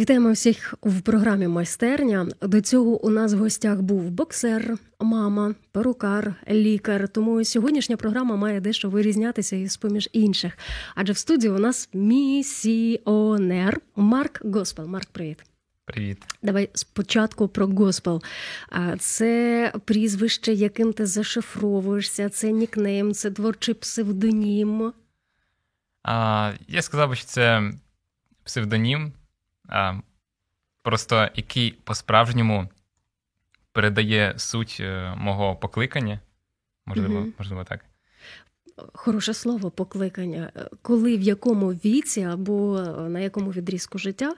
Вітаємо всіх в програмі майстерня. До цього у нас в гостях був боксер, мама, перукар, лікар. Тому сьогоднішня програма має дещо вирізнятися із поміж інших. Адже в студії у нас місіонер Марк Госпел. Марк, привіт. Привіт. Давай спочатку про госпел. Це прізвище, яким ти зашифровуєшся, це нікнейм, це творчий псевдонім. А, Я сказав би, що це псевдонім просто який по-справжньому передає суть е, мого покликання. Можливо, угу. можливо, так. Хороше слово покликання. Коли в якому віці або на якому відрізку життя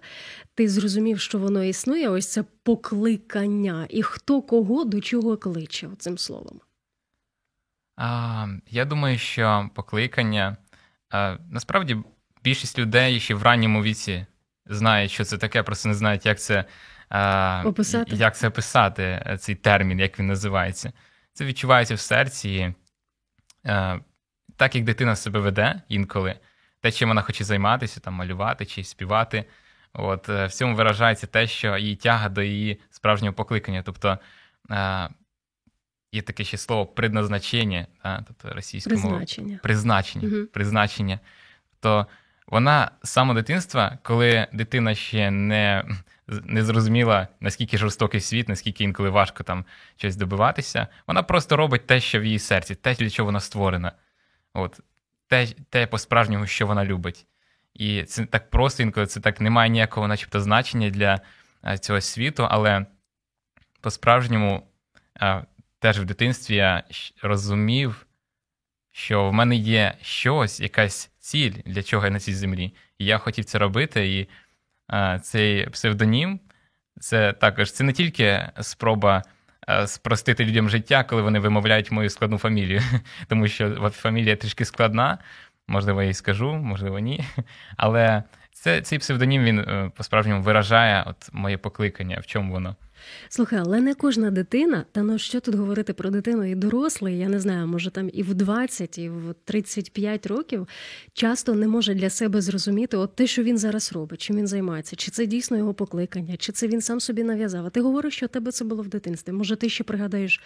ти зрозумів, що воно існує, ось це покликання, і хто кого до чого кличе цим словом? А, Я думаю, що покликання а, насправді більшість людей ще в ранньому віці знають, що це таке, просто не знають, як це описати. як це описати, е, цей термін, як він називається. Це відчувається в серці. І, так як дитина себе веде інколи, те, чим вона хоче займатися, там малювати чи співати. От е, в цьому виражається те, що її тяга до її справжнього покликання. Тобто є таке ще слово предназначення, тобто російською призначення. Призначення. Угу. призначення. То вона з самого дитинства, коли дитина ще не не зрозуміла, наскільки жорстокий світ, наскільки інколи важко там щось добиватися, вона просто робить те, що в її серці, те, для чого вона створена. От, Те, те по-справжньому, що вона любить. І це так просто інколи це так немає ніякого, начебто, значення для цього світу, але по-справжньому теж в дитинстві я розумів, що в мене є щось, якась ціль, для чого я на цій землі. І я хотів це робити. І а, цей псевдонім це також це не тільки спроба а, спростити людям життя, коли вони вимовляють мою складну фамілію, тому що фамілія трішки складна. Можливо, я їй скажу, можливо, ні. Але це, цей псевдонім він е, по-справжньому виражає от моє покликання, в чому воно. Слухай, але не кожна дитина, та ну що тут говорити про дитину і дорослий, я не знаю, може там і в 20, і в 35 років часто не може для себе зрозуміти от те, що він зараз робить, чим він займається, чи це дійсно його покликання, чи це він сам собі нав'язав. А ти говориш, що у тебе це було в дитинстві. Може, ти ще пригадаєш,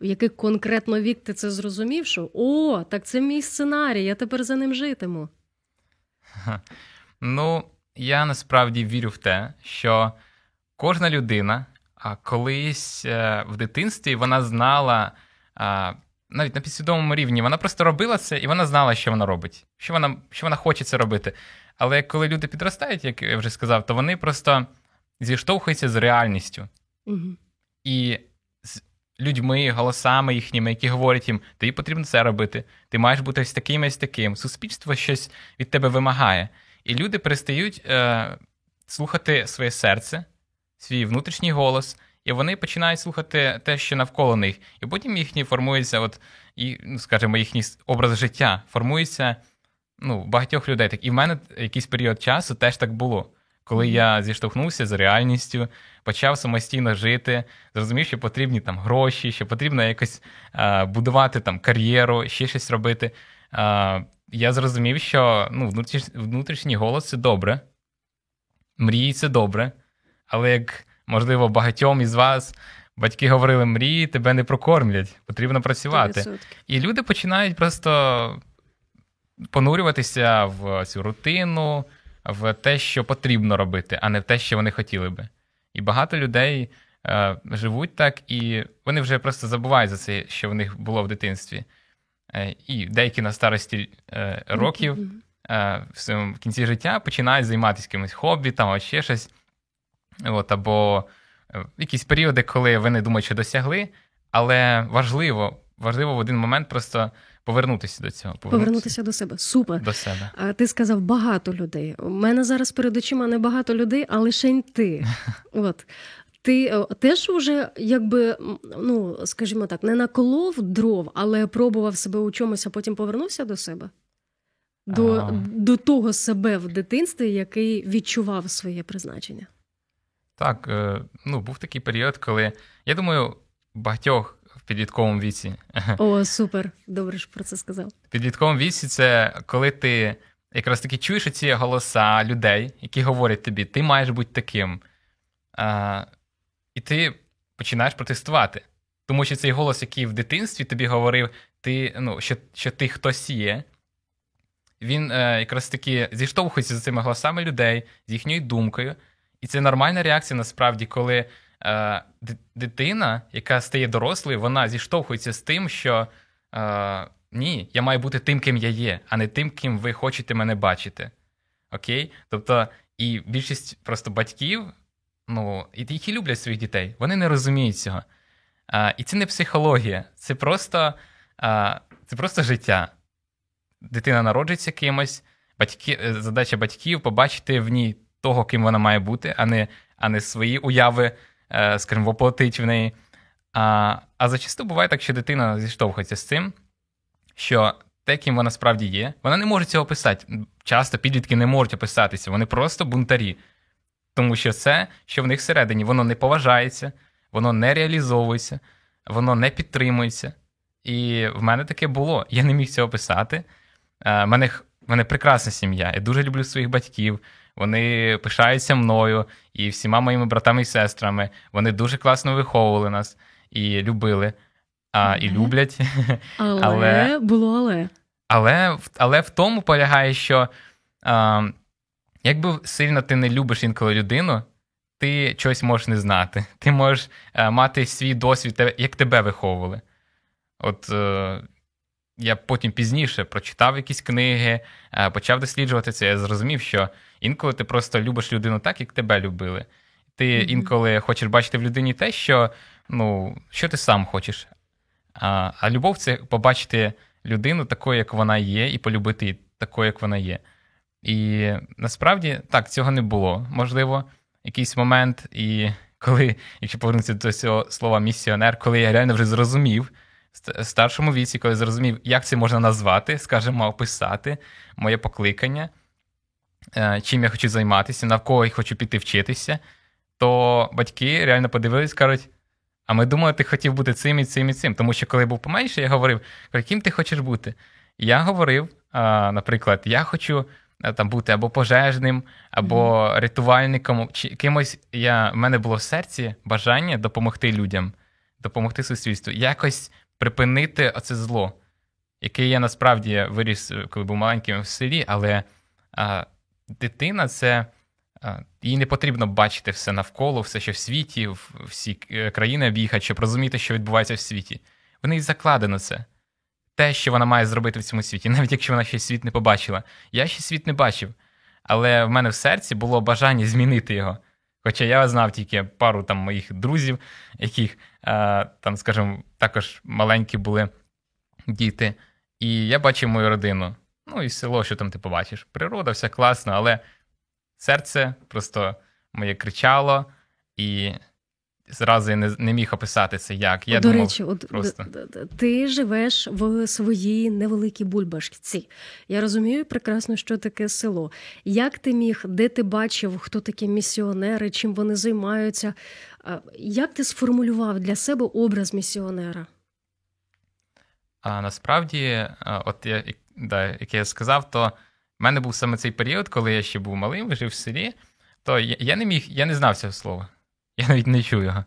в який конкретно вік ти це зрозумів, що о, так це мій сценарій, я тепер за ним житиму. Ну, я насправді вірю в те, що кожна людина колись е, в дитинстві вона знала. Навіть на підсвідомому рівні вона просто робила це, і вона знала, що вона робить, що вона що вона хоче це робити. Але коли люди підростають, як я вже сказав, то вони просто зіштовхуються з реальністю. Угу. І з людьми, голосами їхніми, які говорять їм, тобі потрібно це робити, ти маєш бути ось таким ось таким. Суспільство щось від тебе вимагає. І люди перестають е, слухати своє серце, свій внутрішній голос, і вони починають слухати те, що навколо них. І потім їхні формується, от, і, ну, скажімо, їхній образ життя формується ну, багатьох людей. Так. І в мене якийсь період часу теж так було. Коли я зіштовхнувся з реальністю, почав самостійно жити, зрозумів, що потрібні там гроші, що потрібно якось а, будувати там кар'єру, ще щось робити. А, Я зрозумів, що ну, внутріш, внутрішній голос це добре, мрії це добре, але як, можливо, багатьом із вас батьки говорили, мрії тебе не прокормлять, потрібно працювати. 100%. І люди починають просто понурюватися в цю рутину, в те, що потрібно робити, а не в те, що вони хотіли би. І багато людей е, живуть так, і вони вже просто забувають за це, що в них було в дитинстві. Е, і деякі на старості е, років е, в своєму кінці життя починають займатися якимось хобі, там, ще щось. От, Або е, якісь періоди, коли ви не думають, що досягли, але важливо, важливо в один момент просто. Повернутися до цього, повернутися. повернутися до себе. Супер. До себе. А ти сказав багато людей. У мене зараз перед очима не багато людей, а лише ти. От ти е, теж вже, якби, ну скажімо так, не наколов дров, але пробував себе у чомусь, а потім повернувся до себе? До, а... До того себе в дитинстві, який відчував своє призначення. Так, е, ну був такий період, коли я думаю, багатьох в підлітковому віці. О, супер! Добре, що про це сказав. В підлітковому віці це коли ти якраз таки чуєш ці голоса людей, які говорять тобі, ти маєш бути таким. А, І ти починаєш протестувати. Тому що цей голос, який в дитинстві тобі говорив, ти, ну, що що ти хтось є, він е, якраз таки зіштовхується з цими голосами людей, з їхньою думкою. І це нормальна реакція насправді, коли е, дитина, яка стає дорослою, вона зіштовхується з тим, що е, ні, я маю бути тим, ким я є, а не тим, ким ви хочете мене бачити. Окей? Тобто, і більшість просто батьків, ну, які люблять своїх дітей, вони не розуміють цього. А, І це не психологія, це просто а, це просто життя. Дитина народжується кимось, батьки, е, задача батьків побачити в ній того, ким вона має бути, а не а не свої уяви, е, скажімо, воплотить в неї. А а зачасту буває так, що дитина зіштовхується з цим, що те, ким вона справді є, вона не може цього писати. Часто підлітки не можуть описатися, вони просто бунтарі. Тому що це, що в них всередині, воно не поважається, воно не реалізовується, воно не підтримується. І в мене таке було. Я не міг цього писати. У мене в мене прекрасна сім'я. Я дуже люблю своїх батьків. Вони пишаються мною і всіма моїми братами і сестрами. Вони дуже класно виховували нас і любили, а, і люблять. Але, але було але. Але але в тому полягає, що а, якби сильно ти не любиш інколи людину, ти щось можеш не знати. Ти можеш а, е, мати свій досвід, як тебе виховували. От е, я потім пізніше прочитав якісь книги, почав досліджувати це. Я зрозумів, що інколи ти просто любиш людину так, як тебе любили. Ти mm-hmm. інколи хочеш бачити в людині те, що ну, що ти сам хочеш. А а любов це побачити людину такою, як вона є, і полюбити її такою, як вона є. І насправді так, цього не було. Можливо, якийсь момент, і коли, якщо повернутися до цього слова місіонер, коли я реально вже зрозумів в старшому віці, коли зрозумів, як це можна назвати, скажімо, описати моє покликання, е, чим я хочу займатися, навколо я хочу піти вчитися, то батьки реально подивились кажуть. А ми думали, ти хотів бути цим і цим і цим. Тому що, коли був поменше, я говорив, яким ти хочеш бути. Я говорив, наприклад, я хочу там бути або пожежним, або mm-hmm. рятувальником, чи кимось я, в мене було в серці бажання допомогти людям, допомогти суспільству, якось припинити оце зло, яке я насправді виріс, коли був маленьким в селі, але а, дитина це. Їй не потрібно бачити все навколо, все, що в світі, всі е, країни об'їхати, щоб розуміти, що відбувається в світі. В неї закладено це. Те, що вона має зробити в цьому світі, навіть якщо вона ще світ не побачила. Я ще світ не бачив, але в мене в серці було бажання змінити його. Хоча я знав тільки пару там моїх друзів, яких, там, скажімо, також маленькі були діти. І я бачив мою родину. Ну і село, що там ти побачиш. Природа, все класно, але серце просто моє кричало, і зразу не не міг описати це як. Я До думав, речі, от просто... ти живеш в своїй невеликій бульбашці. Я розумію прекрасно, що таке село. Як ти міг, де ти бачив, хто такі місіонери, чим вони займаються? Як ти сформулював для себе образ місіонера? А насправді, от я да, як я сказав, то в мене був саме цей період, коли я ще був малим, жив в селі, то я, я не міг, я не знав цього слова. Я навіть не чув його.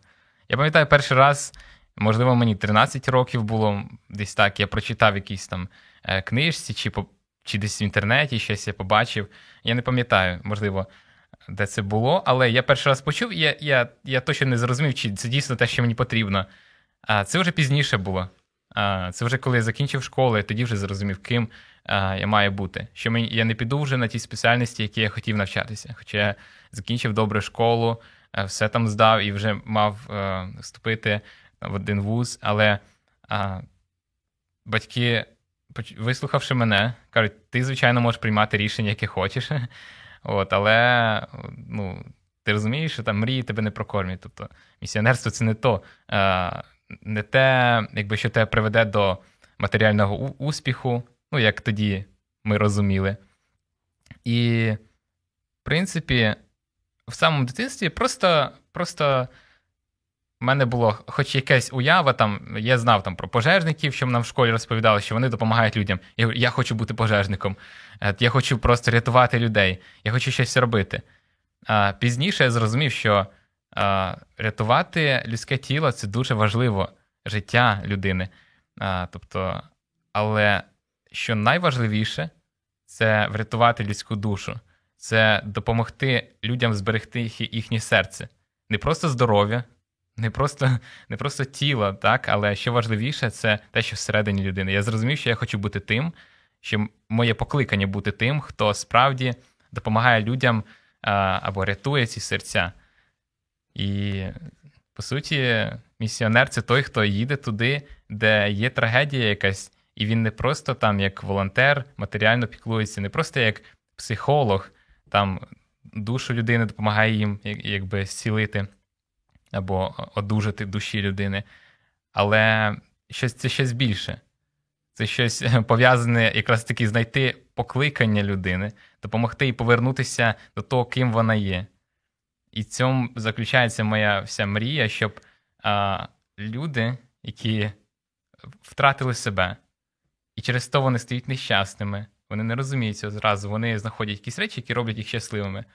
Я пам'ятаю, перший раз, можливо, мені 13 років було десь так, я прочитав якісь там е, книжці, чи чи десь в інтернеті щось я побачив. Я не пам'ятаю, можливо, де це було, але я перший раз почув, і я я, я точно не зрозумів, чи це дійсно те, що мені потрібно. А це вже пізніше було. А, Це вже коли я закінчив школу, я тоді вже зрозумів, ким а, я маю бути. Що мені, я не піду вже на ті спеціальності, які я хотів навчатися. Хоча я закінчив добре школу, все там здав і вже мав а, вступити в один вуз, але батьки, вислухавши мене, кажуть, ти, звичайно, можеш приймати рішення, яке хочеш. От, Але ну, ти розумієш, що там мрії тебе не прокормлять. Тобто місіонерство це не то, не те, якби що тебе приведе до матеріального успіху, ну, як тоді ми розуміли. І, в принципі, в самому дитинстві просто просто У мене було хоч якась уява, там я знав там про пожежників, що нам в школі розповідали, що вони допомагають людям. Я я хочу бути пожежником, я хочу просто рятувати людей, я хочу щось робити. А Пізніше я зрозумів, що а, рятувати людське тіло це дуже важливо, життя людини. А, Тобто, але що найважливіше, це врятувати людську душу, це допомогти людям зберегти їхнє серце. Не просто здоров'я, не просто не просто тіло, так, але що важливіше, це те, що всередині людини. Я зрозумів, що я хочу бути тим, що моє покликання бути тим, хто справді допомагає людям або рятує ці серця. І, по суті, місіонер це той, хто їде туди, де є трагедія якась, і він не просто там як волонтер матеріально піклується, не просто як психолог, там душу людини допомагає їм якби зцілити або одужати душі людини. Але щось, це щось більше. Це щось пов'язане якраз таки знайти покликання людини, допомогти їй повернутися до того, ким вона є. І в цьому заключається моя вся мрія, щоб а, люди, які втратили себе, і через то вони стають нещасними, вони не розуміють цього зразу, вони знаходять якісь речі, які роблять їх щасливими.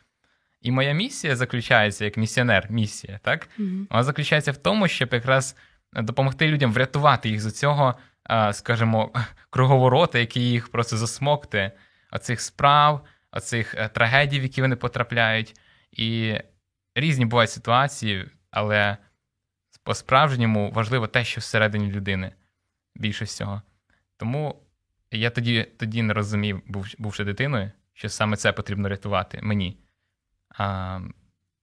І моя місія заключається як місіонер, місія, так? Mm-hmm. Вона заключається в тому, щоб якраз допомогти людям врятувати їх з цього, скажімо, круговорота, який їх просто засмокте, оцих справ, оцих е, трагедій, в які вони потрапляють. І різні бувають ситуації, але по-справжньому важливо те, що всередині людини більше всього. Тому я тоді тоді не розумів, був, бувши дитиною, що саме це потрібно рятувати мені. А,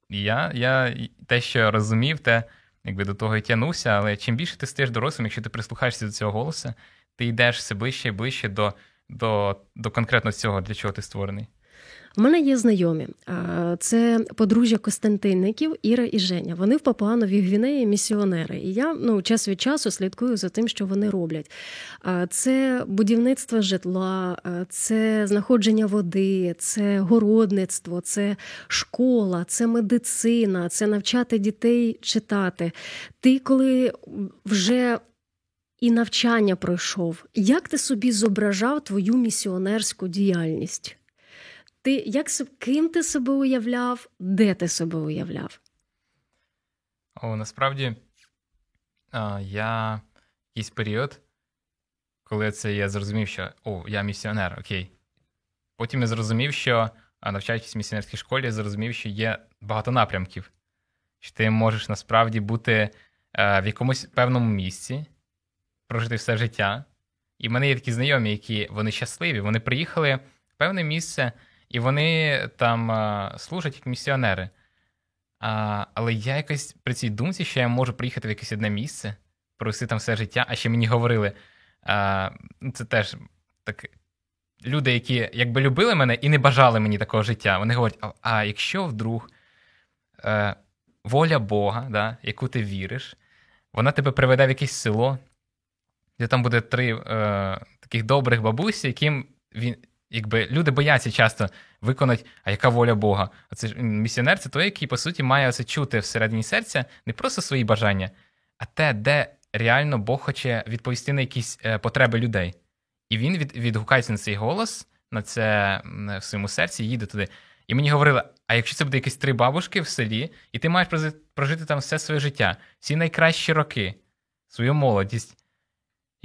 Я я те, що розумів, те якби до того і тянувся, але чим більше ти стаєш дорослим, якщо ти прислухаєшся до цього голосу, ти йдеш все ближче і ближче до, до, до конкретно цього, для чого ти створений. У мене є знайомі. Це подружжя Костянтинників, Іра і Женя. Вони в Папуановій Гвінеї місіонери. І я ну, час від часу слідкую за тим, що вони роблять. Це будівництво житла, це знаходження води, це городництво, це школа, це медицина, це навчати дітей читати. Ти коли вже. І навчання пройшов. Як ти собі зображав твою місіонерську діяльність? Ти як ким ти себе уявляв, де ти себе уявляв? О, насправді а, я якийсь період, коли це я зрозумів, що о, я місіонер, окей. Потім я зрозумів, що навчаючись в місіонерській школі, я зрозумів, що є багато напрямків, що ти можеш насправді бути а, в якомусь певному місці, прожити все життя. І в мене є такі знайомі, які вони щасливі, вони приїхали в певне місце і вони там а, служать як місіонери. А, Але я якось при цій думці, що я можу приїхати в якесь одне місце, провести там все життя, а ще мені говорили. А, ну, Це теж так. Люди, які якби любили мене і не бажали мені такого життя, вони говорять: а, а якщо вдруг е, воля Бога, да, яку ти віриш, вона тебе приведе в якесь село, де там буде три е, таких добрих бабусі, яким він якби люди бояться часто виконати, а яка воля Бога. Оце ж місіонер це той, який, по суті, має оце чути всередині серця не просто свої бажання, а те, де реально Бог хоче відповісти на якісь е, потреби людей. І він від, відгукається на цей голос, на це в своєму серці, їде туди. І мені говорили: а якщо це буде якісь три бабушки в селі, і ти маєш прожити там все своє життя, всі найкращі роки, свою молодість.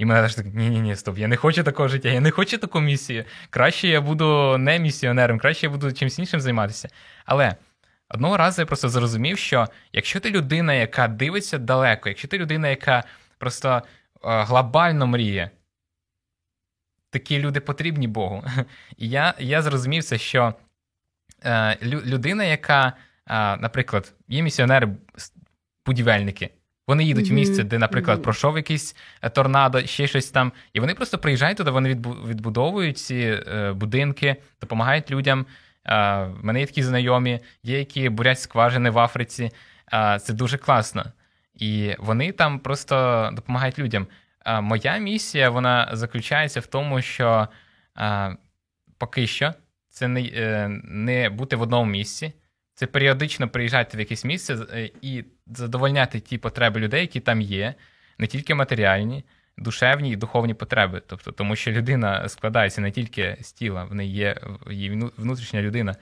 І мене теж так, ні-ні, ні стоп, я не хочу такого життя, я не хочу таку місію. Краще я буду не місіонером, краще я буду чимось іншим займатися. Але одного разу я просто зрозумів, що якщо ти людина, яка дивиться далеко, якщо ти людина, яка просто е, глобально мріє, такі люди потрібні Богу. І я я зрозумів це, що е, людина, яка, е, наприклад, є місіонери-будівельники. Вони їдуть mm-hmm. в місце, де, наприклад, mm-hmm. пройшов якийсь е, торнадо, ще щось там, і вони просто приїжджають туди, вони відбудовують ці е, будинки, допомагають людям. Е, в мене є такі знайомі, є які бурять скважини в Африці. Е, це дуже класно. І вони там просто допомагають людям. Е, моя місія вона заключається в тому, що е, поки що це не, не бути в одному місці. Це періодично приїжджати в якесь місце і задовольняти ті потреби людей, які там є, не тільки матеріальні, душевні і духовні потреби. Тобто, Тому що людина складається не тільки з тіла, в неї є її внутрішня людина.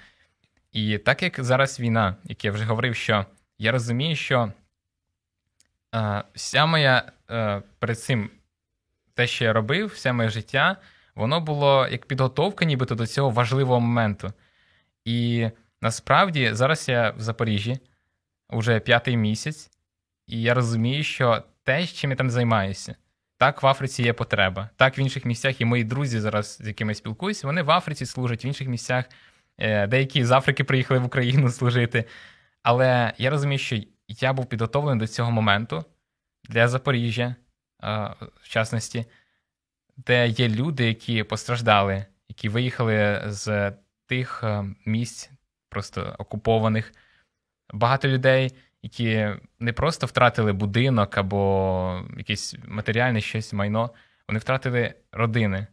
І так як зараз війна, як я вже говорив, що я розумію, що е, вся моя е, перед цим те, що я робив, все моє життя, воно було як підготовка, нібито до цього важливого моменту. І насправді зараз я в Запоріжжі вже п'ятий місяць, і я розумію, що те, чим я там займаюся, так в Африці є потреба. Так, в інших місцях і мої друзі зараз, з якими я спілкуюся, вони в Африці служать, в інших місцях. Е, деякі з Африки приїхали в Україну служити. Але я розумію, що я був підготовлений до цього моменту для Запоріжжя, е, в частності, де є люди, які постраждали, які виїхали з тих е, місць, просто окупованих. Багато людей, які не просто втратили будинок або якесь матеріальне щось майно, вони втратили родини.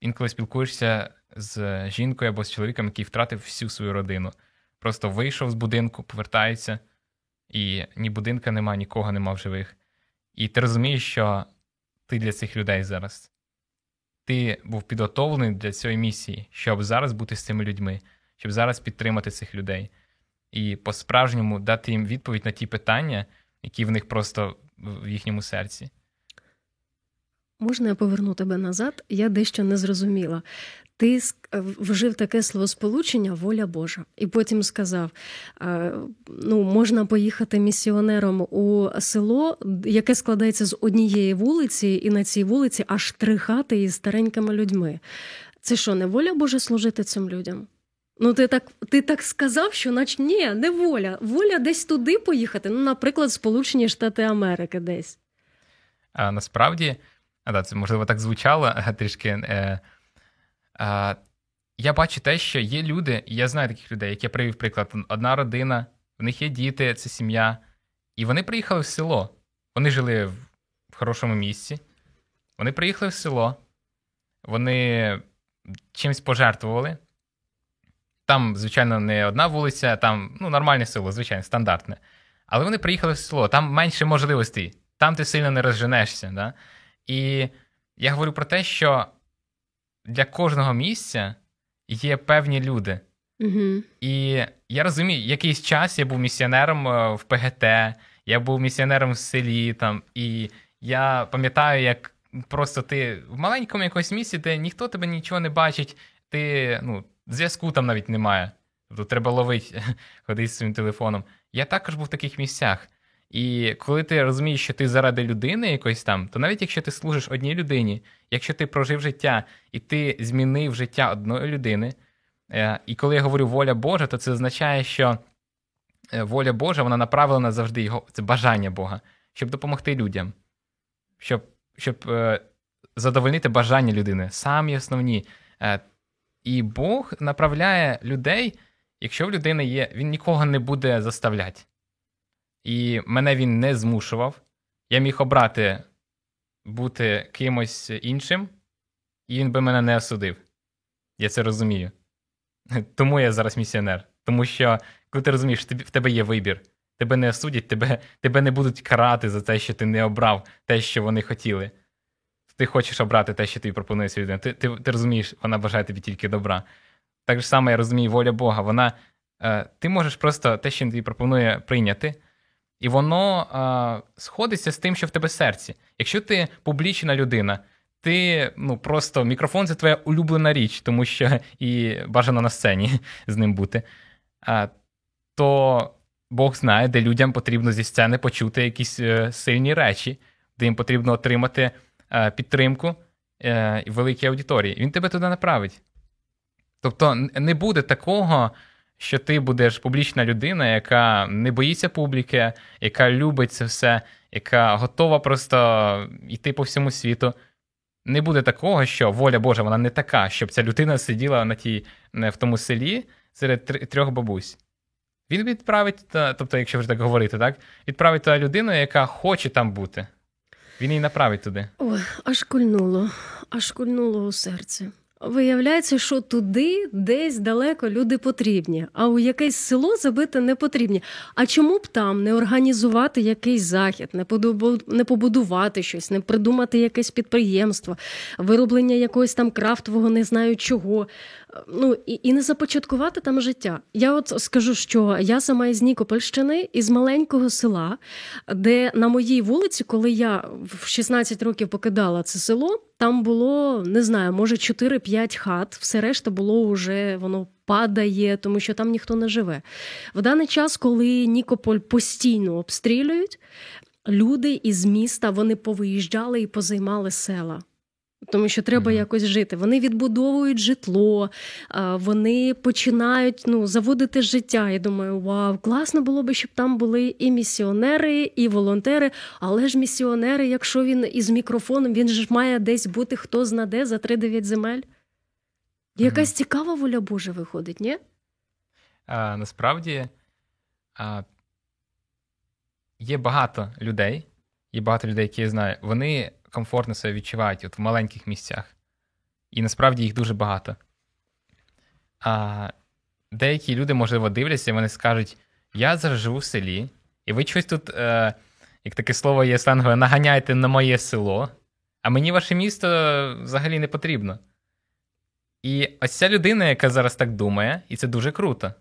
Інколи спілкуєшся з жінкою або з чоловіком, який втратив всю свою родину. Просто вийшов з будинку, повертається, і ні будинка нема, нікого нема в живих. І ти розумієш, що ти для цих людей зараз. Ти був підготовлений для цієї місії, щоб зараз бути з цими людьми, щоб зараз підтримати цих людей і по-справжньому дати їм відповідь на ті питання, які в них просто в їхньому серці. Можна я поверну тебе назад? Я дещо не зрозуміла. Ти е, вжив таке словосполучення воля Божа, і потім сказав: ну, можна поїхати місіонером у село, яке складається з однієї вулиці, і на цій вулиці аж три хати із старенькими людьми. Це що, не воля Божа служити цим людям? Ну, ти так ти так сказав, що наче ні, не воля. Воля десь туди поїхати. Ну, наприклад, Сполучені Штати Америки десь. А насправді, а, да, це можливо так звучало трішки. Е, е, Я бачу те, що є люди, і я знаю таких людей, як я привів приклад, одна родина, в них є діти, це сім'я, і вони приїхали в село. Вони жили в хорошому місці. Вони приїхали в село, вони чимось пожертвували. Там, звичайно, не одна вулиця, там ну, нормальне село, звичайно, стандартне. Але вони приїхали в село, там менше можливостей, там ти сильно не розженешся. Да? І я говорю про те, що для кожного місця є певні люди. Угу. І я розумію, якийсь час я був місіонером е, в ПГТ, я був місіонером в селі, там, і я пам'ятаю, як просто ти в маленькому якомусь місці, де ніхто тебе нічого не бачить, ти ну, зв'язку там навіть немає. Тобто треба ловити, ходити з своїм телефоном. Я також був в таких місцях. І коли ти розумієш, що ти заради людини якоїсь там, то навіть якщо ти служиш одній людині, якщо ти прожив життя і ти змінив життя одної людини, е, і коли я говорю воля Божа, то це означає, що е, воля Божа вона направлена завжди його, це бажання Бога, щоб допомогти людям, щоб щоб е, задовольнити бажання людини, самі основні. І Бог направляє людей, якщо в людини є, він нікого не буде заставляти. І мене він не змушував. Я міг обрати бути кимось іншим, і він би мене не осудив. Я це розумію. Тому я зараз місіонер. Тому що, коли ти розумієш, в тебе є вибір, тебе не осудять, тебе тебе не будуть карати за те, що ти не обрав те, що вони хотіли ти хочеш обрати те, що тобі пропонує ця людина. Ти, ти ти, розумієш, вона бажає тобі тільки добра. Так же саме я розумію, воля Бога. Вона, е, Ти можеш просто те, що він тобі пропонує, прийняти, і воно е, сходиться з тим, що в тебе серці. Якщо ти публічна людина, ти ну, просто мікрофон це твоя улюблена річ, тому що і бажано на сцені з ним бути. Е, то Бог знає, де людям потрібно зі сцени почути якісь е, сильні речі, де їм потрібно отримати. Е, підтримку е, і великій аудиторії. Він тебе туди направить. Тобто не буде такого, що ти будеш публічна людина, яка не боїться публіки, яка любить це все, яка готова просто йти по всьому світу. Не буде такого, що воля Божа, вона не така, щоб ця людина сиділа на тій, в тому селі серед трьох бабусь. Він відправить, тобто, якщо вже так говорити, так, відправить ту людину, яка хоче там бути. Він її направить туди. Ой, аж кульнуло, аж кульнуло у серці. Виявляється, що туди десь далеко люди потрібні, а у якесь село забити не потрібні. А чому б там не організувати якийсь захід, не побудувати щось, не придумати якесь підприємство, вироблення якогось там крафтового, не знаю чого. Ну і і не започаткувати там життя. Я от скажу, що я сама із Нікопольщини, із маленького села, де на моїй вулиці, коли я в 16 років покидала це село, там було не знаю, може 4-5 хат. Все решта було вже воно падає, тому що там ніхто не живе. В даний час, коли Нікополь постійно обстрілюють, люди із міста вони повиїжджали і позаймали села тому що треба mm-hmm. якось жити. Вони відбудовують житло, вони починають ну, заводити життя. Я думаю, вау, класно було би, щоб там були і місіонери, і волонтери. Але ж місіонери, якщо він із мікрофоном, він ж має десь бути хто знаде за 3-9 земель. Якась mm-hmm. цікава воля Божа виходить, ні? А, Насправді а, є багато людей, є багато людей, які я знаю, вони комфортно себе відчувають от в маленьких місцях. І насправді їх дуже багато. А Деякі люди, можливо, дивляться, і вони скажуть: я зараз живу в селі, і ви щось тут, е, як таке слово є сленгове, наганяєте на моє село, а мені ваше місто взагалі не потрібно. І ось ця людина, яка зараз так думає, і це дуже круто.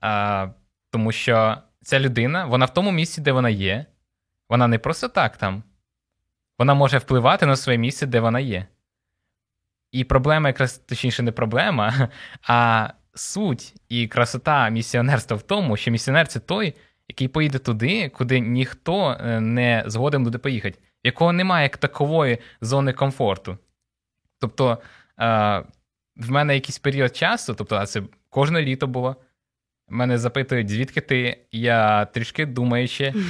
А, Тому що ця людина, вона в тому місці, де вона є, вона не просто так там. Вона може впливати на своє місце, де вона є. І проблема, якраз точніше, не проблема, а суть і красота місіонерства в тому, що місіонер це той, який поїде туди, куди ніхто е, не згоден буде поїхати, якого немає як такової зони комфорту. Тобто е, в мене якийсь період часу, тобто, це кожне літо було. Мене запитують, звідки ти? Я трішки думаючи.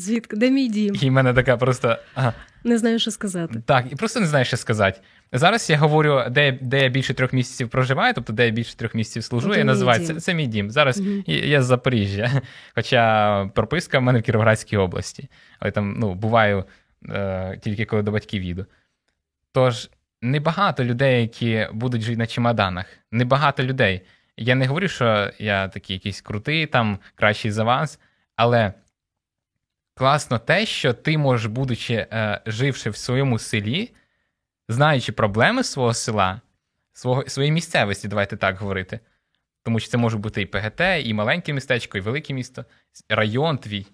Звідки? Де мій дім? І в мене така просто. Ага. Не знаю, що сказати. Так, і просто не знаю, що сказати. Зараз я говорю, де де я більше трьох місяців проживаю, тобто де я більше трьох місяців служу, я називаю це, це мій дім. Зараз угу. я, я з Запоріжжя. Хоча прописка в мене в Кіровоградській області. Але там ну, буваю е, тільки коли до батьків їду. Тож, небагато людей, які будуть жити на чемоданах. Небагато людей. Я не говорю, що я такий якийсь крутий, там кращий за вас, але класно те, що ти можеш, будучи е, живши в своєму селі, знаючи проблеми свого села, свого, своєї місцевості, давайте так говорити. Тому що це може бути і ПГТ, і маленьке містечко, і велике місто, район твій.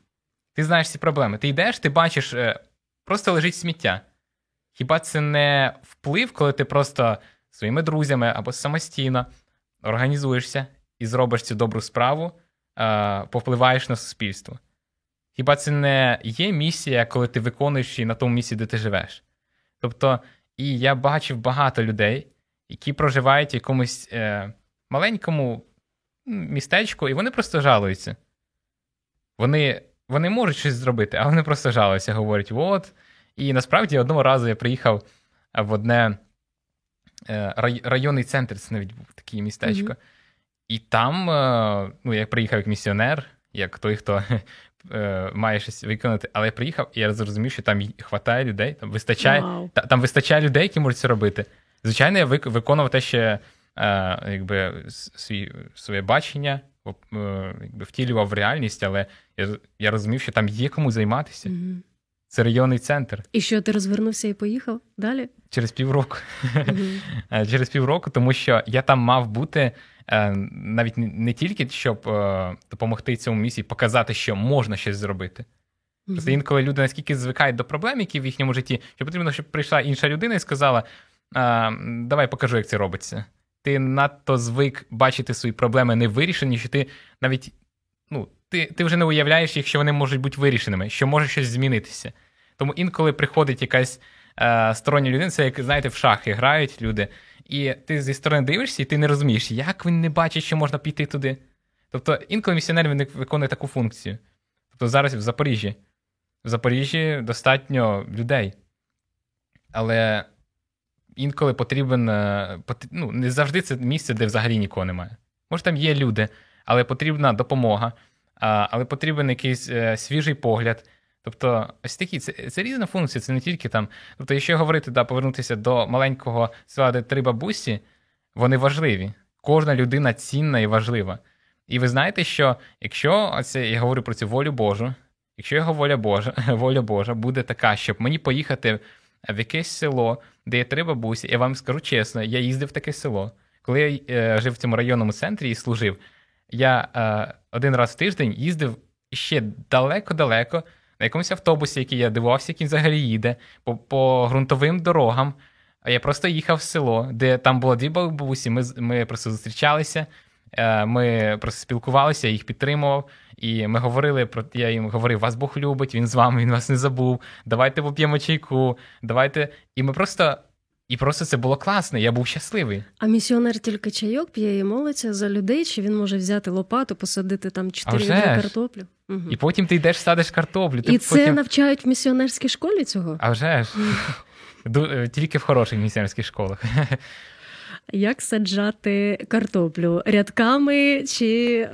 Ти знаєш ці проблеми. Ти йдеш, ти бачиш, е, просто лежить сміття. Хіба це не вплив, коли ти просто своїми друзями або самостійно організуєшся і зробиш цю добру справу, е, повпливаєш на суспільство? Хіба це не є місія, коли ти виконуєш її на тому місці, де ти живеш? Тобто, і я бачив багато людей, які проживають в якомусь е, маленькому містечку, і вони просто жалуються. Вони вони можуть щось зробити, а вони просто жалуються, говорять: от. І насправді одного разу я приїхав в одне е, районний центр, це навіть був таке містечко. Mm-hmm. І там, е, ну, я приїхав як місіонер, як той, хто е, має щось виконати, але я приїхав, і я зрозумів, що там хватає людей, там вистачає wow. та, там вистачає людей, які можуть це робити. Звичайно, я виконував те, що е, якби, свій, своє бачення е, якби, втілював в реальність, але я я розумів, що там є кому займатися. Mm-hmm. Це районний центр. І що ти розвернувся і поїхав далі? Через півроку. Mm-hmm. Через півроку, тому що я там мав бути навіть не тільки щоб е, допомогти цьому місії, показати, що можна щось зробити. Просто інколи люди наскільки звикають до проблем, які в їхньому житті, що потрібно, щоб прийшла інша людина і сказала: давай покажу, як це робиться. Ти надто звик бачити свої проблеми не вирішені, що ти навіть ну, ти ти вже не уявляєш їх, що вони можуть бути вирішеними, що може щось змінитися. Тому інколи приходить якась е, стороння людина, це як знаєте, в шахи грають люди. І ти зі сторони дивишся, і ти не розумієш, як він не бачить, що можна піти туди. Тобто інколи місіонер виконує таку функцію. Тобто зараз в Запоріжжі. В Запоріжжі достатньо людей. Але інколи потрібен. Е, ну, не завжди це місце, де взагалі нікого немає. Може, там є люди, але потрібна допомога, але потрібен якийсь е, свіжий погляд. Тобто, ось такі це це різна функція, це не тільки там. Тобто, якщо говорити, да, повернутися до маленького села, де три бабусі, вони важливі. Кожна людина цінна і важлива. І ви знаєте, що якщо оце, я говорю про цю волю Божу, якщо його воля Божа, воля Божа буде така, щоб мені поїхати в якесь село, де є три бабусі, я вам скажу чесно, я їздив в таке село. Коли я е, жив в цьому районному центрі і служив, я е, один раз в тиждень їздив ще далеко-далеко на якомусь автобусі, який я дивувався, який взагалі їде, по, по ґрунтовим дорогам. А я просто їхав в село, де там було дві бабусі. Ми ми просто зустрічалися, е, ми просто спілкувалися, я їх підтримував. І ми говорили про я їм говорив, вас Бог любить, він з вами, він вас не забув. Давайте поп'ємо чайку, давайте. І ми просто. І просто це було класно, я був щасливий. А місіонер тільки чайок п'є і молиться за людей, чи він може взяти лопату, посадити там чотири картоплю? Угу. І потім ти йдеш садиш картоплю. Ти І це навчають в місіонерській школі цього? А вже ж. Е, тільки в хороших місіонерських школах. Як саджати картоплю? Рядками чи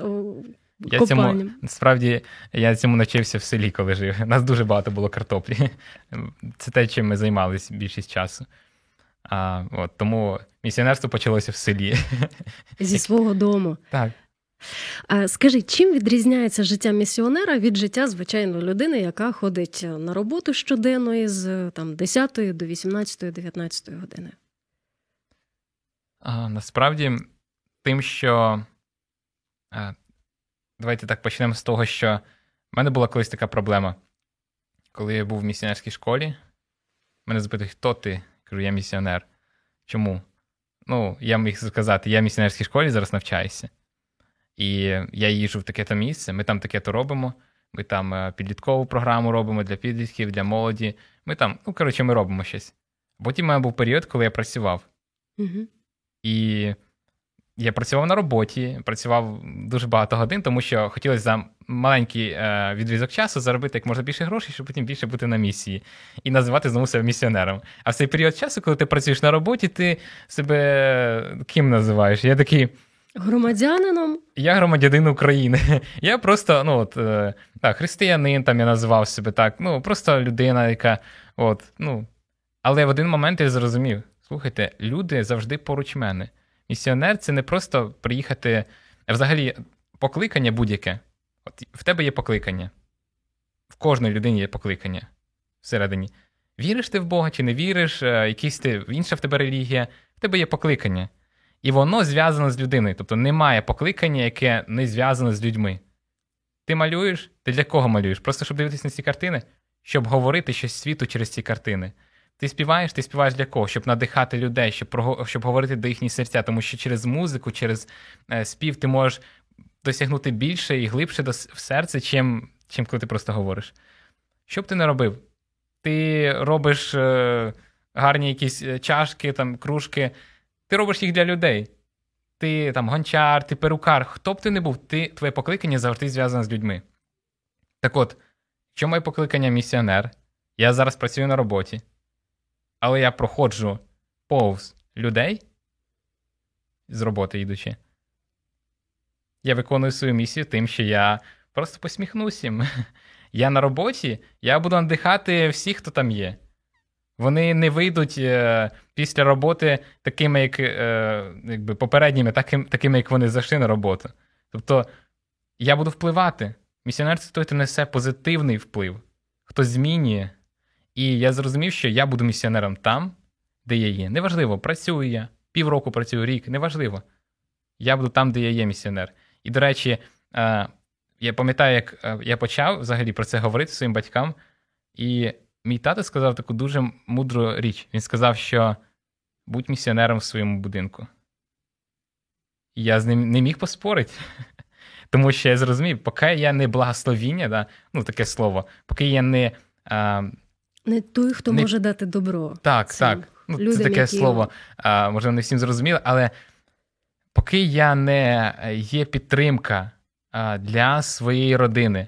я цьому, Насправді я цьому навчився в селі, коли жив. Нас дуже багато було картоплі. Це те, чим ми займалися більшість часу. А, от, Тому місіонерство почалося в селі. Зі свого дому. Так. Скажи, чим відрізняється життя місіонера від життя звичайної людини, яка ходить на роботу щоденно із там, 10 до 18, 19 години? А, Насправді, тим, що. А, давайте так почнемо з того, що в мене була колись така проблема. Коли я був в місіонерській школі, мене запитують, хто ти? Кажу, я місіонер. Чому? Ну, я міг сказати, я в місіонерській школі зараз навчаюся. І я їжу в таке-то місце, ми там таке-то робимо. Ми там е, підліткову програму робимо для підлітків, для молоді. Ми там, ну, коротше, ми робимо щось. Потім у мене був період, коли я працював. Угу. І я працював на роботі, працював дуже багато годин, тому що хотілося за маленький е, відрізок часу заробити як можна більше грошей, щоб потім більше бути на місії і називати знову себе місіонером. А в цей період часу, коли ти працюєш на роботі, ти себе ким називаєш? Я такий. Громадянином? Я громадянин України. Я просто, ну от, е, так, християнин, там я називав себе так. Ну, просто людина, яка. от, ну. Але в один момент я зрозумів: слухайте, люди завжди поруч мене. Місіонер це не просто приїхати. Взагалі, покликання будь-яке. От В тебе є покликання. В кожної людині є покликання всередині. Віриш ти в Бога чи не віриш, е, якийсь ти інша в тебе релігія, в тебе є покликання. І воно зв'язане з людиною. Тобто немає покликання, яке не зв'язане з людьми. Ти малюєш? Ти для кого малюєш? Просто щоб дивитися на ці картини, щоб говорити щось світу через ці картини. Ти співаєш, ти співаєш для кого? Щоб надихати людей, щоб щоб говорити до їхні серця, тому що через музику, через е, спів ти можеш досягнути більше і глибше в серце, чим, чим коли ти просто говориш. Що б ти не робив? Ти робиш е, гарні якісь е, чашки, там, кружки, ти робиш їх для людей. Ти там гончар, ти перукар, хто б ти не був, ти, твоє покликання завжди зв'язане з людьми. Так от, що моє покликання місіонер? Я зараз працюю на роботі але я проходжу повз людей з роботи йдучи. Я виконую свою місію тим, що я просто посміхнусь їм. Я на роботі, я буду надихати всіх, хто там є. Вони не вийдуть е, після роботи такими, як е, якби попередніми, таким, такими, як вони зайшли на роботу. Тобто я буду впливати. Місіонер той, несе позитивний вплив, хто змінює. І я зрозумів, що я буду місіонером там, де я є. Неважливо, працюю я, півроку працюю рік, неважливо. Я буду там, де я є місіонер. І, до речі, е, я пам'ятаю, як е, я почав взагалі про це говорити своїм батькам, і мій тато сказав таку дуже мудру річ. Він сказав, що будь місіонером в своєму будинку. Я з ним не міг поспорити. Тому що я зрозумів, поки я не благословіння, да, ну таке слово, поки я не а, е, не той, хто не... може дати добро. Так, Цим так. Ну, людям, Це таке які... слово, а, можливо, не всім зрозуміло, але поки я не є підтримка а, для своєї родини,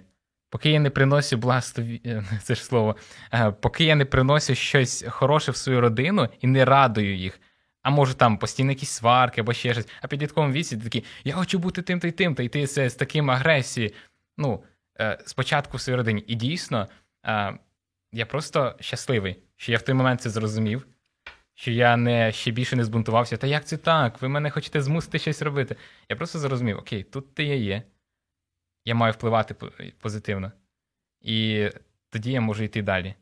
поки я не приносю благослові... це ж слово, а, поки я не приносю щось хороше в свою родину і не радую їх. А може там постійно якісь сварки або ще щось, а підлітковому віці ти такий, я хочу бути тим та й тим, та йти це з таким агресією. Ну, е, спочатку в своїй родині. І дійсно, я просто щасливий, що я в той момент це зрозумів, що я не ще більше не збунтувався. Та як це так? Ви мене хочете змусити щось робити? Я просто зрозумів: окей, тут ти я є, я маю впливати позитивно. І тоді я можу йти далі.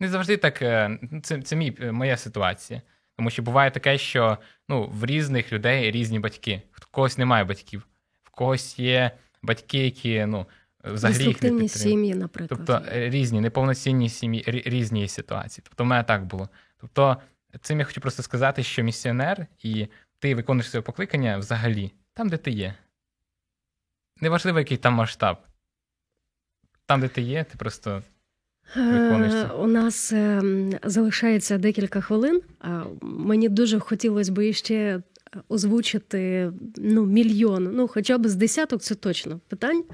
Не завжди так, е, це це мій, е, моя ситуація. Тому що буває таке, що ну, в різних людей різні батьки. В когось немає батьків, в когось є батьки, які ну, взагалі їх не сім'ї, наприклад. Тобто е, різні, неповноцінні сім'ї, різні ситуації. Тобто, в мене так було. Тобто, цим я хочу просто сказати, що місіонер і ти виконуєш своє покликання взагалі там, де ти є. Неважливо, який там масштаб. Там, де ти є, ти просто Е, у нас е, залишається декілька хвилин. Мені дуже хотілося б ще озвучити ну, мільйон, ну хоча б з десяток, це точно питань.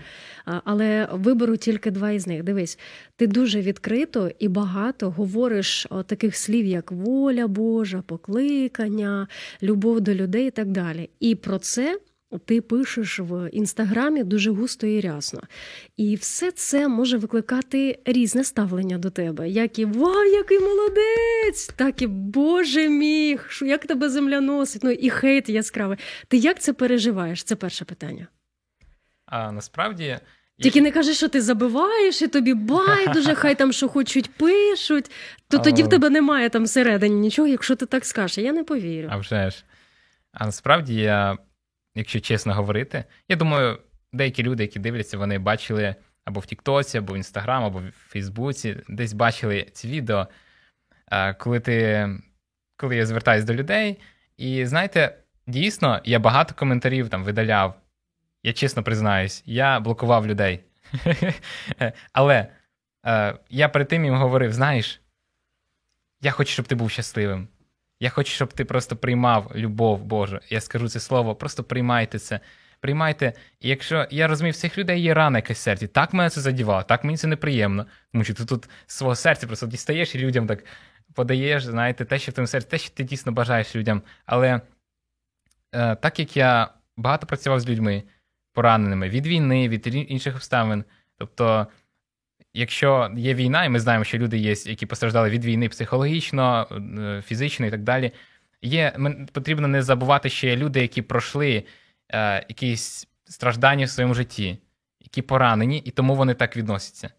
Але виберу тільки два із них. Дивись, ти дуже відкрито і багато говориш таких слів, як воля Божа, покликання, любов до людей і так далі. І про це ти пишеш в інстаграмі дуже густо і рясно. І все це може викликати різне ставлення до тебе, як і Вау, який молодець! Так і Боже мій, як тебе земля носить, ну і хейт яскравий. Ти як це переживаєш? Це перше питання. А насправді. Тільки не кажи, що ти забиваєш, і тобі байдуже, хай там що хочуть пишуть, то тоді в тебе немає там всередині нічого, якщо ти так скажеш. Я не повірю. А вже ж. А насправді я якщо чесно говорити. Я думаю, деякі люди, які дивляться, вони бачили або в Тіктоці, або в Інстаграм, або в Фейсбуці, десь бачили ці відео, коли ти, коли я звертаюся до людей. І знаєте, дійсно, я багато коментарів там видаляв. Я чесно признаюсь, я блокував людей. Але е, я перед тим їм говорив: знаєш, я хочу, щоб ти був щасливим. Я хочу, щоб ти просто приймав любов Божу. Я скажу це слово, просто приймайте це. Приймайте, і якщо я розумію, всіх людей є рана якась серці, так мене це задівало, так мені це неприємно. Тому що ти тут свого серця просто дістаєш і людям так подаєш, знаєте, те, що в твоєму серці, те, що ти дійсно бажаєш людям. Але е, так як я багато працював з людьми пораненими від війни, від інших обставин, тобто якщо є війна, і ми знаємо, що люди є, які постраждали від війни психологічно, е, фізично і так далі. Є, Потрібно не забувати, що є люди, які пройшли е, якісь страждання в своєму житті, які поранені, і тому вони так відносяться.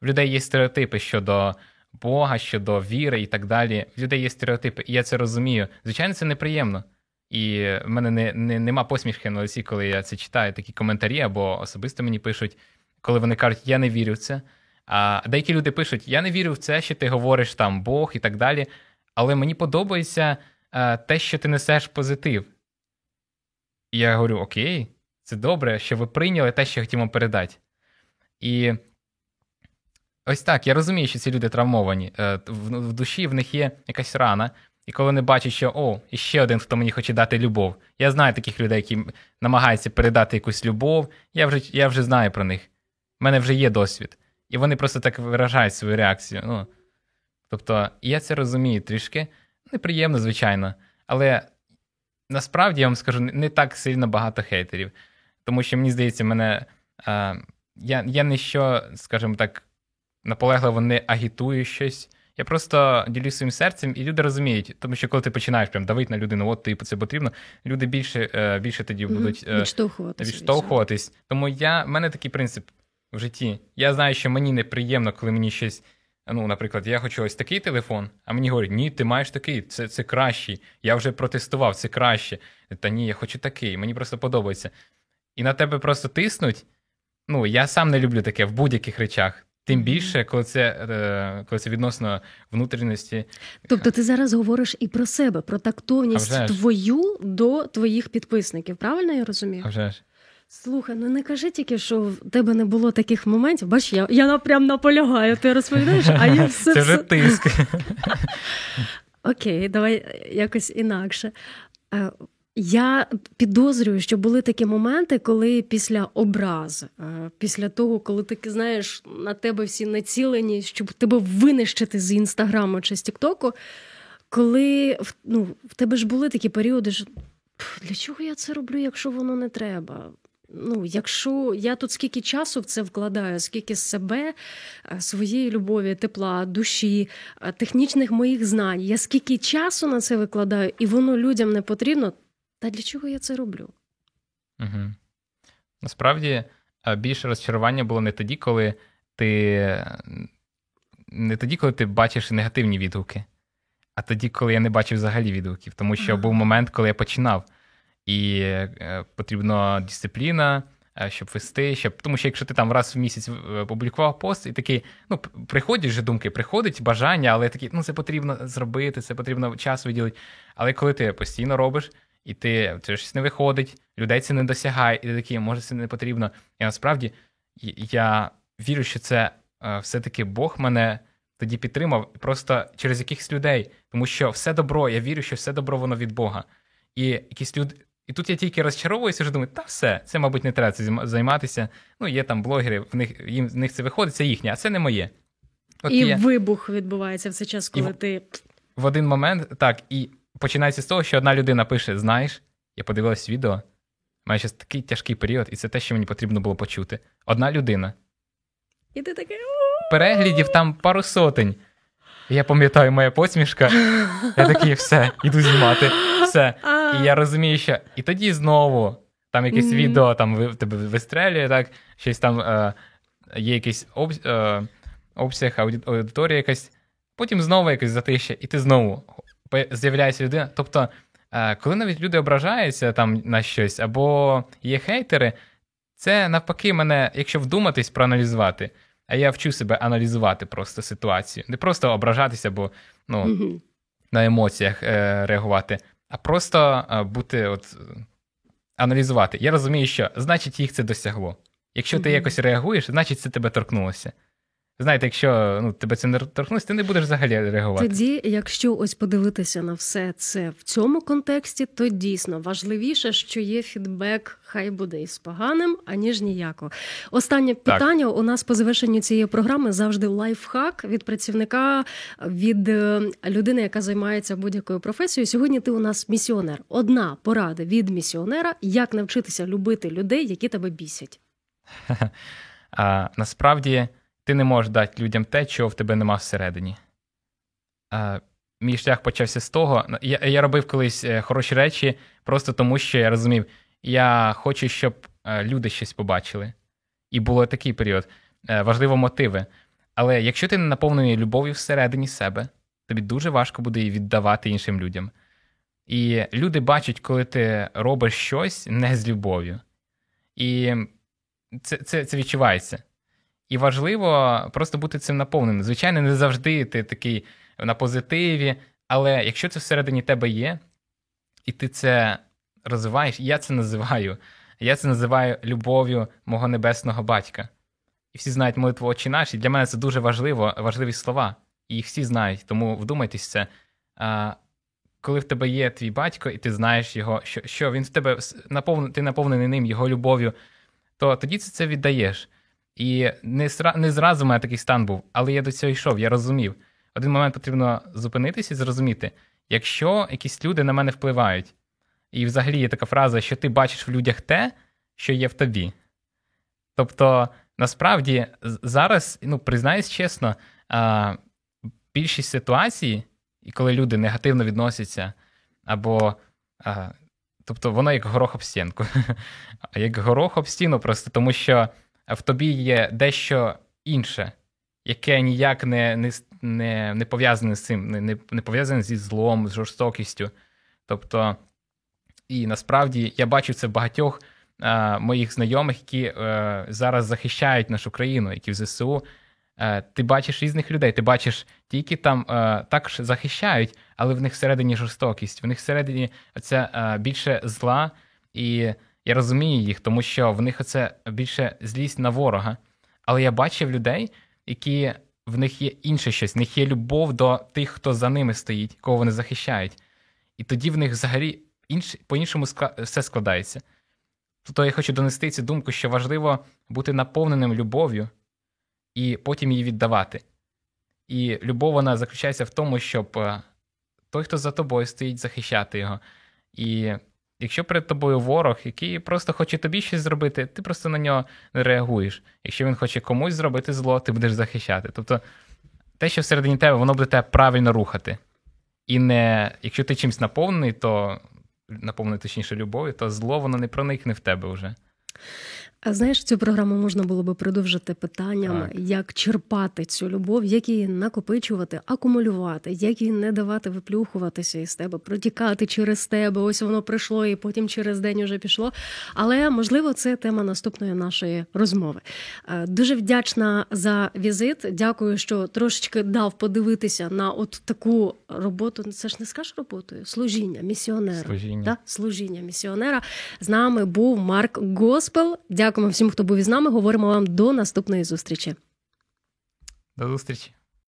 В людей є стереотипи щодо Бога, щодо віри і так далі. В людей є стереотипи, і я це розумію. Звичайно, це неприємно. І в мене не, не, нема посмішки на лиці, коли я це читаю, такі коментарі або особисто мені пишуть, коли вони кажуть, я не вірю в це. А деякі люди пишуть: я не вірю в це, що ти говориш там Бог і так далі. Але мені подобається а, те, що ти несеш позитив. І я говорю: Окей, це добре, що ви прийняли те, що хотімо передати. І ось так, я розумію, що ці люди травмовані. Е, в душі в них є якась рана. І коли вони бачать, що о, іще один, хто мені хоче дати любов. Я знаю таких людей, які намагаються передати якусь любов. Я вже я вже знаю про них. У мене вже є досвід. І вони просто так виражають свою реакцію. Ну, Тобто, я це розумію трішки. Неприємно, звичайно. Але насправді я вам скажу, не так сильно багато хейтерів. Тому що, мені здається, мене. А, я я не що, скажімо так, наполегливо не агітую щось. Я просто ділюсь своїм серцем, і люди розуміють, тому що коли ти починаєш прям давити на людину, от типу це потрібно, люди більше е, більше тоді будуть е, відштовхуватись. відштовхуватись. Тому я, в мене такий принцип в житті. Я знаю, що мені неприємно, коли мені щось. Ну, наприклад, я хочу ось такий телефон, а мені говорять, ні, ти маєш такий, це це кращий. Я вже протестував, це краще. Та ні, я хочу такий, мені просто подобається. І на тебе просто тиснуть. Ну, я сам не люблю таке в будь-яких речах. Тим більше, коли це е, коли це відносно внутрішності. Тобто ти зараз говориш і про себе, про тактовність твою до твоїх підписників. Правильно я розумію? А вже ж. Слухай, ну не кажи тільки, що в тебе не було таких моментів. Бач, я я прям наполягаю, ти розповідаєш, а я все. Це вже тиск. Окей, давай якось інакше. Е, я підозрюю, що були такі моменти, коли після образ, е, після того, коли ти знаєш, на тебе всі націлені, щоб тебе винищити з інстаграму чи з Тіктоку, коли ну, в тебе ж були такі періоди, що для чого я це роблю, якщо воно не треба? Ну, якщо я тут скільки часу в це вкладаю, скільки себе, е, своєї любові, тепла, душі, е, технічних моїх знань, я скільки часу на це викладаю, і воно людям не потрібно, та для чого я це роблю? Угу. Насправді більше розчарування було не тоді, коли ти не тоді, коли ти бачиш негативні відгуки, а тоді, коли я не бачив взагалі відгуків. Тому що ага. був момент, коли я починав. І е, потрібна дисципліна, е, щоб вести, щоб. Тому що якщо ти там раз в місяць е, публікував пост, і такий, ну, приходять же думки, приходить бажання, але такі, ну, це потрібно зробити, це потрібно час виділити. Але коли ти постійно робиш, і ти це щось не виходить, людей це не досягає, і ти такий, може, це не потрібно. І насправді я вірю, що це все-таки Бог мене тоді підтримав просто через якихось людей, тому що все добро, я вірю, що все добро воно від Бога. І якісь люди. І тут я тільки розчаровуюся, що думаю, та все, це, мабуть, не треба цим займатися. Ну, є там блогери, в них їм в них це виходить, це їхнє, а це не моє. От І я... вибух відбувається в цей час, коли і ти. В один момент, так, і починається з того, що одна людина пише: Знаєш, я подивилась відео, має зараз такий тяжкий період, і це те, що мені потрібно було почути. Одна людина. І ти такий. Переглядів там пару сотень. Я пам'ятаю, моя посмішка. Я такий, все, іду знімати. Все. І я розумію, що і тоді знову там якесь mm-hmm. відео там тебе вистрелює, так, щось там е, є якийсь об, е, обсяг, аудиторія якась, потім знову якась затища, і ти знову з'являється людина. Тобто, е, коли навіть люди ображаються там на щось, або є хейтери, це навпаки мене, якщо вдуматись, проаналізувати. А я вчу себе аналізувати просто ситуацію. Не просто ображатися, бо ну, mm-hmm. на емоціях е, реагувати, а просто е, бути, от, аналізувати. Я розумію, що значить їх це досягло. Якщо mm-hmm. ти якось реагуєш, значить це тебе торкнулося. Знаєте, якщо ну, тебе це не торкнусь, ти не будеш взагалі реагувати. Тоді, якщо ось подивитися на все це в цьому контексті, то дійсно важливіше, що є фідбек, хай буде із поганим, аніж ніяко. Останнє питання у нас по завершенню цієї програми завжди лайфхак від працівника, від е, людини, яка займається будь-якою професією. Сьогодні ти у нас місіонер. Одна порада від місіонера, як навчитися любити людей, які тебе бісять. А, Насправді ти не можеш дати людям те, чого в тебе нема всередині. А, Мій шлях почався з того. Ну, я я робив колись е, хороші речі, просто тому що я розумів, я хочу, щоб е, люди щось побачили. І було такий період. Е, важливо мотиви. Але якщо ти не наповнений любов'ю всередині себе, тобі дуже важко буде її віддавати іншим людям. І люди бачать, коли ти робиш щось не з любов'ю. І це, це, це відчувається. І важливо просто бути цим наповненим. Звичайно, не завжди ти такий на позитиві, але якщо це всередині тебе є, і ти це розвиваєш, я це називаю. Я це називаю любов'ю мого небесного батька. І всі знають молитву очі наші. Для мене це дуже важливо, важливі слова. І їх всі знають, тому вдумайтесь це. Коли в тебе є твій батько, і ти знаєш його, що що він в тебе наповнений, ти наповнений ним, його любов'ю, то тоді ти це віддаєш. І не не зразу в мене такий стан був, але я до цього йшов, я розумів. Один момент потрібно зупинитися і зрозуміти, якщо якісь люди на мене впливають, і взагалі є така фраза, що ти бачиш в людях те, що є в тобі. Тобто, насправді, зараз, ну, признаюсь чесно, більшість ситуацій, і коли люди негативно відносяться, або тобто воно як горох об стінку, як горох об стіну, просто тому що в тобі є дещо інше, яке ніяк не не, не, не пов'язане з цим, не, не пов'язане зі злом, з жорстокістю. Тобто, і насправді я бачу це в багатьох а, моїх знайомих, які а, е, зараз захищають нашу країну, які в ЗСУ. А, е, ти бачиш різних людей, ти бачиш ті, які там е, також захищають, але в них всередині жорстокість, в них всередині це більше зла і я розумію їх, тому що в них це більше злість на ворога. Але я бачив людей, які в них є інше щось, в них є любов до тих, хто за ними стоїть, кого вони захищають. І тоді в них взагалі інш, по-іншому все складається. Тобто я хочу донести цю думку, що важливо бути наповненим любов'ю і потім її віддавати. І любов вона заключається в тому, щоб е, той, хто за тобою стоїть, захищати його. І Якщо перед тобою ворог, який просто хоче тобі щось зробити, ти просто на нього не реагуєш. Якщо він хоче комусь зробити зло, ти будеш захищати. Тобто те, що всередині тебе, воно буде тебе правильно рухати. І не, якщо ти чимось наповнений, то наповнений точніше любов'ю, то зло воно не проникне в тебе вже. А знаєш, цю програму можна було би продовжити питанням, Так. як черпати цю любов, як її накопичувати, акумулювати, як її не давати виплюхуватися із тебе, протікати через тебе. Ось воно прийшло, і потім через день уже пішло. Але можливо, це тема наступної нашої розмови. Е, Дуже вдячна за візит. Дякую, що трошечки дав подивитися на от таку роботу. Це ж не скажеш роботою, служіння, місіонера. Служіння. Да? Служіння місіонера. З нами був Марк Госпел. Дякуємо всім, хто був із нами. Говоримо вам до наступної зустрічі. До зустрічі.